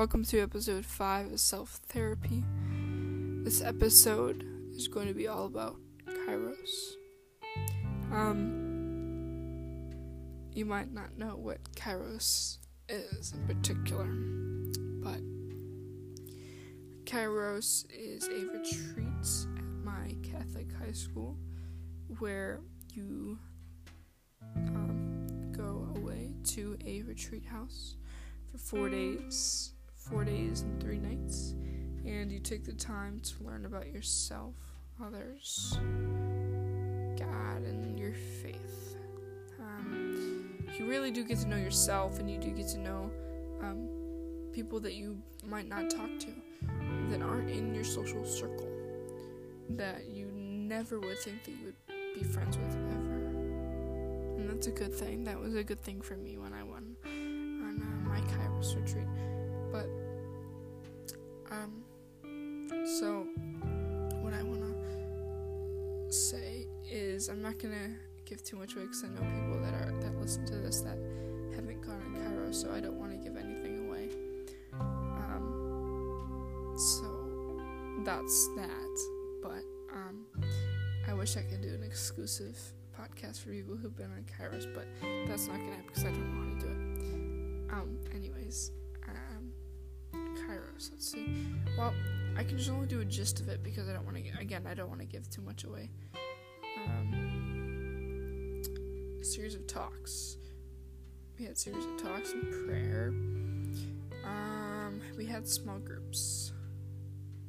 Welcome to episode 5 of Self Therapy. This episode is going to be all about Kairos. Um, you might not know what Kairos is in particular, but Kairos is a retreat at my Catholic high school where you um, go away to a retreat house for four days, four days and three nights, and you take the time to learn about yourself, others, God, and your faith. Um, you really do get to know yourself, and you do get to know um, people that you might not talk to, that aren't in your social circle, that you never would think that you would be friends with ever. And that's a good thing. That was a good thing for me when I went on uh, my Kairos retreat. Not to give too much away because I know people that are that listen to this that haven't gone on Kairos, so I don't want to give anything away. Um, so that's that. But um, I wish I could do an exclusive podcast for people who've been on Kairos, but that's not gonna happen because I don't how to do it. Um, anyways, um, Kairos. Let's see. Well, I can just only do a gist of it because I don't want to. Again, I don't want to give too much away. Series of talks. We had series of talks and prayer. Um, we had small groups.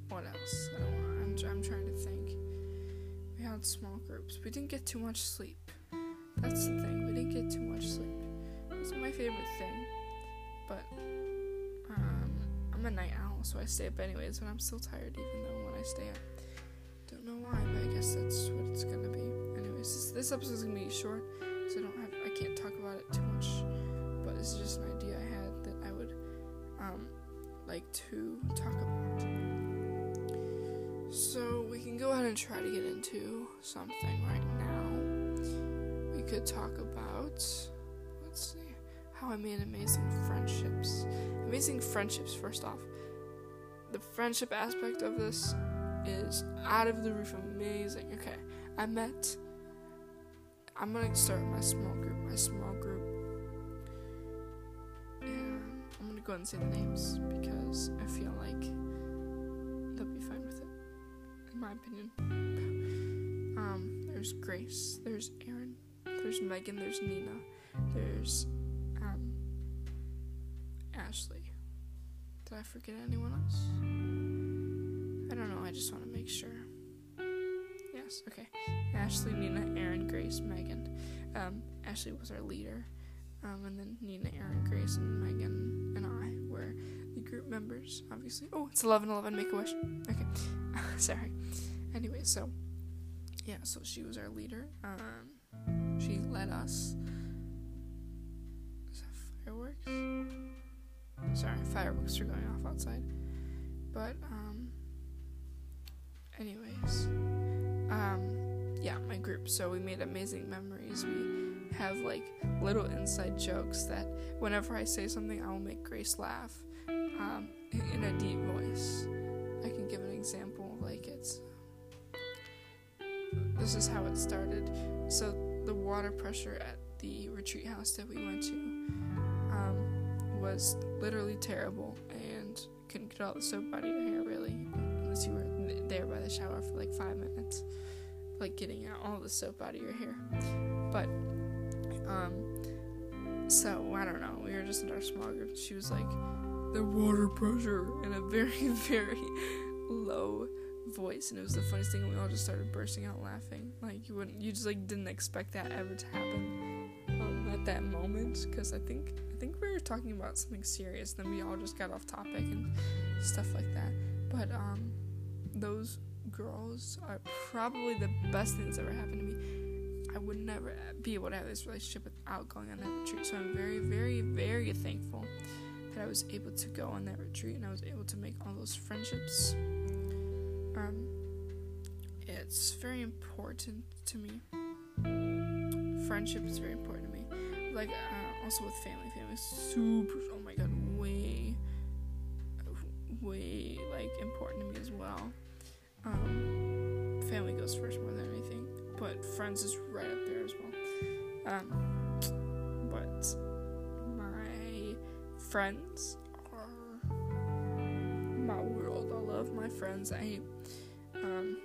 What else? I want. I'm, I'm trying to think. We had small groups. We didn't get too much sleep. That's the thing. We didn't get too much sleep. It wasn't my favorite thing, but um, I'm a night owl, so I stay up anyways. But I'm still tired, even though when I stay up. Don't know why, but I guess that's what it's gonna be. Anyways, this, this episode's gonna be short, can't talk about it too much. But it's just an idea I had that I would um like to talk about. So we can go ahead and try to get into something right now. We could talk about, let's see, how I made amazing friendships. Amazing friendships, first off. The friendship aspect of this is out of the roof amazing. Okay, I met, I'm gonna start my small group. My small group. And I'm gonna go ahead and say the names because I feel like they'll be fine with it in my opinion. Um, there's Grace, there's Aaron, there's Megan, there's Nina, there's um, Ashley. Did I forget anyone else? I don't know, I just want to make sure. Yes, okay. Ashley, Nina, Aaron, Grace, Megan. Um, Ashley was our leader. Um, and then Nina, Aaron, Grace, and Megan and I were the group members, obviously. Oh, it's 11 11, make a wish. Okay. Sorry. Anyway, so yeah, so she was our leader. Um, she led us. Is that fireworks? Sorry, fireworks are going off outside. But um, anyways, um, yeah, my group. So we made amazing memories. We have like little inside jokes that whenever I say something, I will make Grace laugh um, in a deep voice. I can give an example, like it's. This is how it started. So the water pressure at the retreat house that we went to um, was literally terrible, and couldn't get all the soap out of your hair really, unless you were there by the shower for like five minutes, like getting out all the soap out of your hair. But um, so I don't know. We were just in our small group. She was like the water pressure in a very, very low voice, and it was the funniest thing. And we all just started bursting out laughing. Like you wouldn't, you just like didn't expect that ever to happen um, at that moment. Because I think, I think we were talking about something serious, then we all just got off topic and stuff like that. But um, those girls are probably the best thing that's ever happened to me. I would never be able to have this relationship without going on that retreat. So I'm very, very, very thankful that I was able to go on that retreat and I was able to make all those friendships. Um, it's very important to me. Friendship is very important to me. Like uh, also with family, family is super. Oh my god, way way like important to me as well. Um, family goes first more than anything, but friends is right up there as well. Um, but my friends are my world. I love my friends. I um,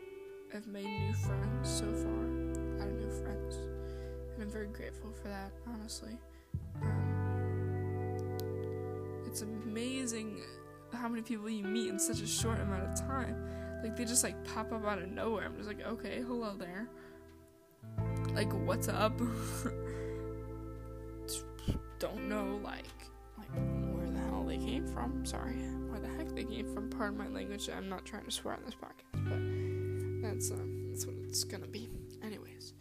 have made new friends so far. Lot of new friends, and I'm very grateful for that. Honestly, um, it's amazing how many people you meet in such a short amount of time. Like they just like pop up out of nowhere. I'm just like, okay, hello there. Like, what's up? Don't know, like, like where the hell they came from. Sorry, where the heck they came from. Pardon my language. I'm not trying to swear on this podcast, but that's um, that's what it's gonna be. Anyways,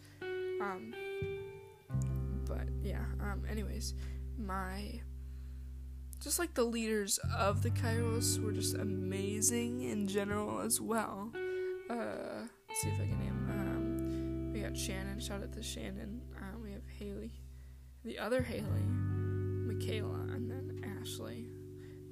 um, but yeah. Um, anyways, my just like the leaders of the Kairos were just amazing in general as well. Uh, let's see if I can name. Um, Shannon. Shout out to Shannon. Uh, we have Haley, the other Haley, Michaela, and then Ashley.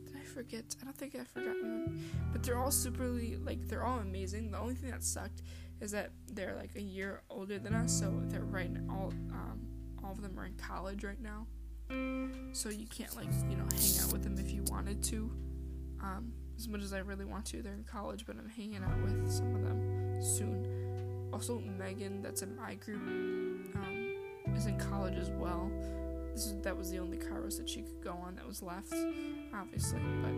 Did I forget? I don't think I forgot anyone. But they're all superly like they're all amazing. The only thing that sucked is that they're like a year older than us, so they're right all um, all of them are in college right now so you can't like you know hang out with them if you wanted to um, as much as i really want to they're in college but i'm hanging out with some of them soon also megan that's in my group um, is in college as well. This is, that was the only kairos that she could go on that was left obviously but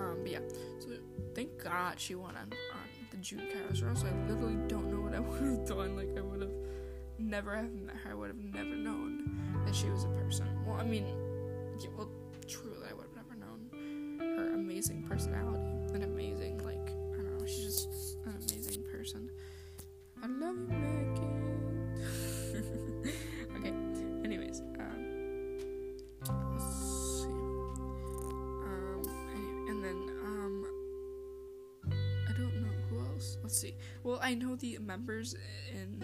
um, but yeah. So thank god she went on, on the june kairos or else i literally don't know what i would have done. Like i would have never have met her. I would have never known that she was a person. Well, I mean, yeah, well, truly, I would have never known her amazing personality, an amazing, okay, anyways, um, let's see. Um, and then, um, I don't know who else. Let's see. Well, I know the members in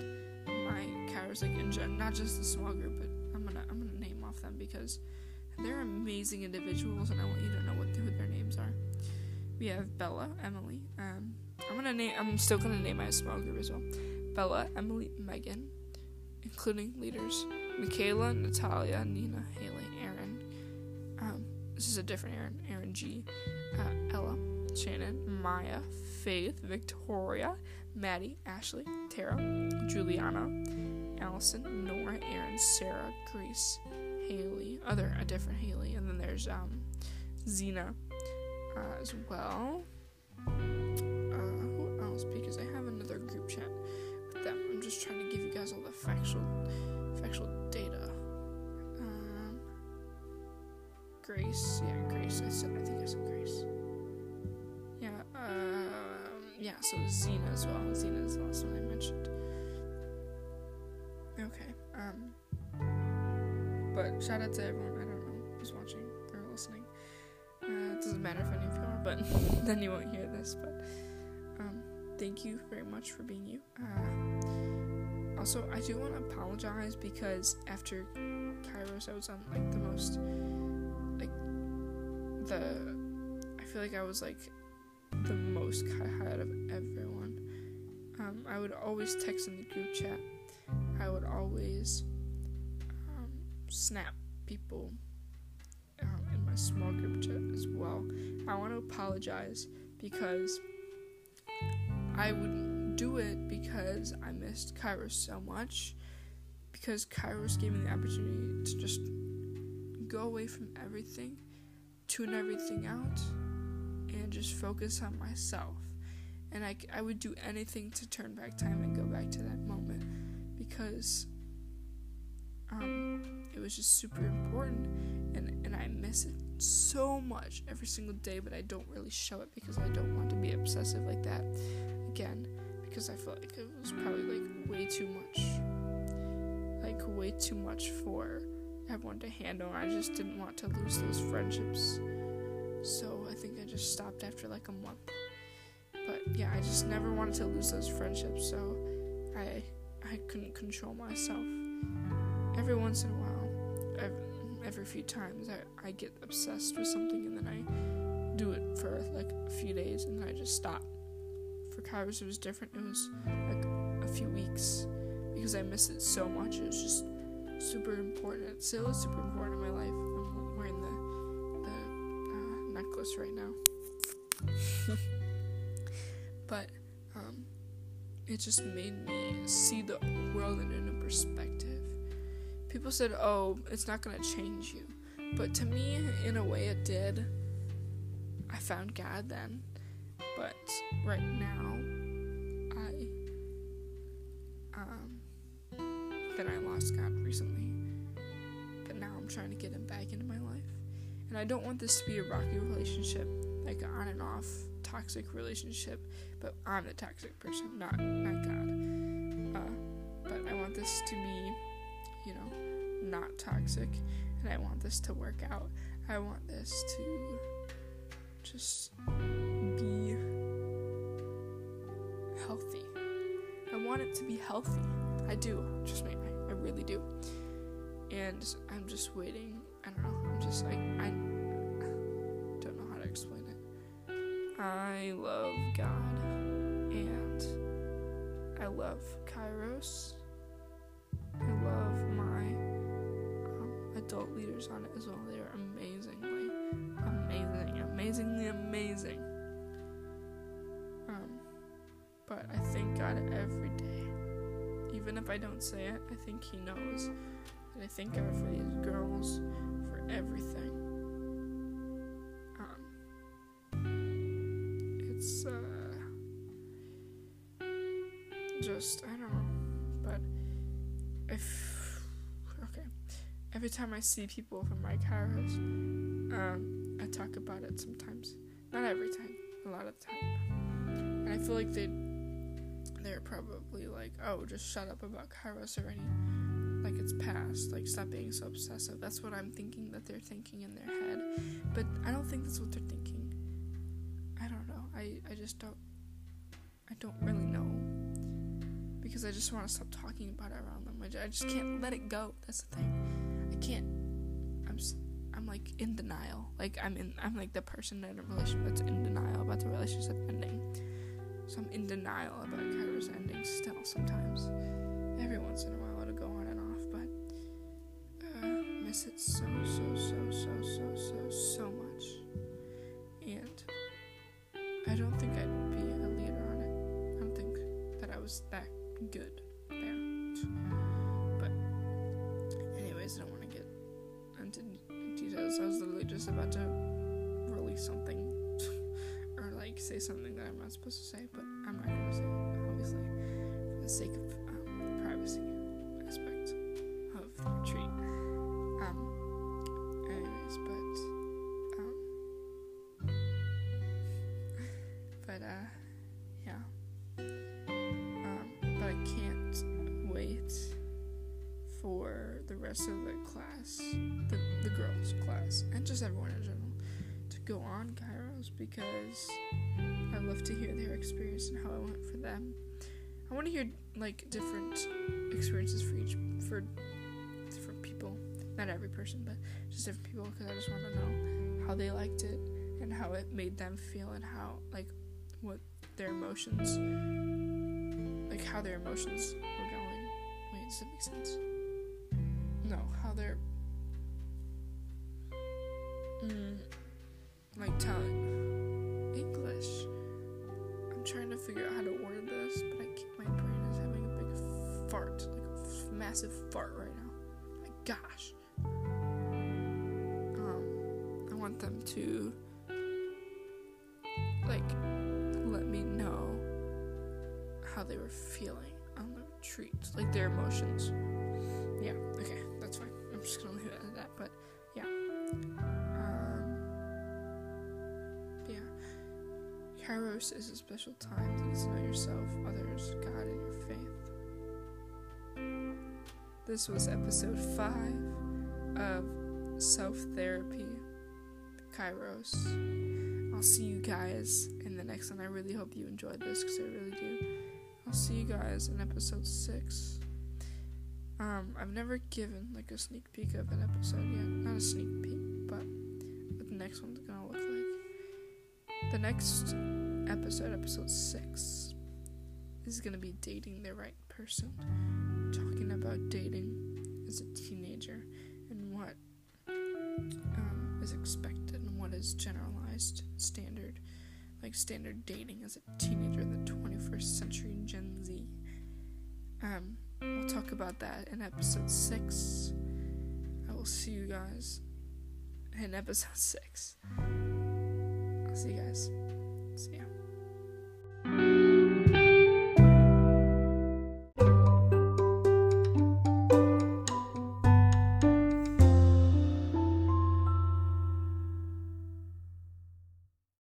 my like in gen- not just the small group, but I'm gonna I'm gonna name off them because they're amazing individuals, and I want you to know what who their names are. We have Bella, Emily. Um, I'm gonna name. I'm still gonna name my small group as well. Bella, Emily, Megan, including leaders Michaela, Natalia, Nina, Haley, Aaron. Um, this is a different Aaron. Aaron G. Uh, Ella, Shannon, Maya, Faith, Victoria, Maddie, Ashley, Tara, Juliana, Allison, Nora, Aaron, Sarah, Grace, Haley, other a different Haley, and then there's um Xena uh, as well. Factual factual data. Um, Grace, yeah, Grace. I said I think I said Grace. Yeah, um, yeah. So Xena as well. Xena is the last one I mentioned. Okay. Um. But shout out to everyone, I don't know, who's watching or listening. Uh, it doesn't matter if any of you are, but then you won't hear this. But um, thank you very much for being you. Uh, also, I do want to apologize because after Kairos, I was on like the most, like, the. I feel like I was like the most cut out of everyone. Um, I would always text in the group chat. I would always snap people um, in my small group chat as well. I want to apologize because I wouldn't do it because I missed Kairos so much. Because Kairos gave me the opportunity to just go away from everything, tune everything out, and just focus on myself. And I, I would do anything to turn back time and go back to that moment because um, it was just super important, and and I miss it so much every single day. But I don't really show it because I don't want to be obsessive like that again. Because I felt like it was probably like way too much, like way too much for everyone to handle. I just didn't want to lose those friendships, so I think I just stopped after like a month. But yeah, I just never wanted to lose those friendships, so I I couldn't control myself every once in a while, every, every few times, I, I get obsessed with something and then I do it for like a few days and then I just stop. For Kairos, it was different. It was like a few weeks because I miss it so much. It was just super important. It still is super important in my life. I'm wearing the the uh, necklace right now, but um, it just made me see the world in a new perspective. People said, "Oh, it's not gonna change you," but to me, in a way, it did. I found God then, but right now, I um then I lost God recently, but now I'm trying to get Him back into my life, and I don't want this to be a rocky relationship, like an on and off toxic relationship, but I'm the toxic person, not not God. Uh, but I want this to be, you know, not toxic, and I want this to work out. I want this to just want it to be healthy. I do. Trust me, I, I really do. And I'm just waiting. I don't know. I'm just like I don't know how to explain it. I love God and I love Kairos. I love my um, adult leaders on it as well. They are amazingly, amazing, amazingly amazing. But I thank God every day. Even if I don't say it, I think He knows. And I thank God for these girls, for everything. Um, it's uh, just I don't know, but if okay, every time I see people from my Kairos, um, I talk about it sometimes. Not every time, a lot of the time. And I feel like they they're probably like, oh, just shut up about Kairos already. Like it's past. Like stop being so obsessive. That's what I'm thinking that they're thinking in their head. But I don't think that's what they're thinking. I don't know. I, I just don't I don't really know. Because I just want to stop talking about it around them. I just can't let it go. That's the thing. I can't. I'm I'm like in denial. Like I'm in. I'm like the person in a relationship that's in denial about the relationship ending. So I'm in denial about Kairos ending still sometimes. Every once in a while it'll go on and off, but uh, miss it so so so so so so so much. And I don't think I'd be a leader on it. I don't think that I was that good there. But anyways, I don't want to get into details. I was literally just about to say something that I'm not supposed to say, but I'm not gonna say it, obviously, for the sake of um, the privacy aspect of the retreat. Um, anyways, but um, but uh, yeah. Um, but I can't wait for the rest of the class, the the girls' class, and just everyone in general, to go on Because I love to hear their experience and how it went for them. I want to hear like different experiences for each for different people, not every person, but just different people because I just want to know how they liked it and how it made them feel and how like what their emotions like how their emotions were going. Wait, does that make sense? No, how they're mm, like telling massive fart right now. My gosh. Um, I want them to like let me know how they were feeling on the retreat, like their emotions. Yeah, okay, that's fine. I'm just gonna leave it at that. But yeah, um, yeah. Kairos is a special time to get to know yourself, others, God, and your faith. This was episode five of Self Therapy, Kairos. I'll see you guys in the next one. I really hope you enjoyed this because I really do. I'll see you guys in episode six. Um, I've never given like a sneak peek of an episode yet. Not a sneak peek, but what the next one's gonna look like. the next episode, episode six, is gonna be dating the right person. About dating as a teenager and what um, is expected and what is generalized standard, like standard dating as a teenager in the 21st century Gen Z. Um, we'll talk about that in episode six. I will see you guys in episode six. I'll see you guys. See ya.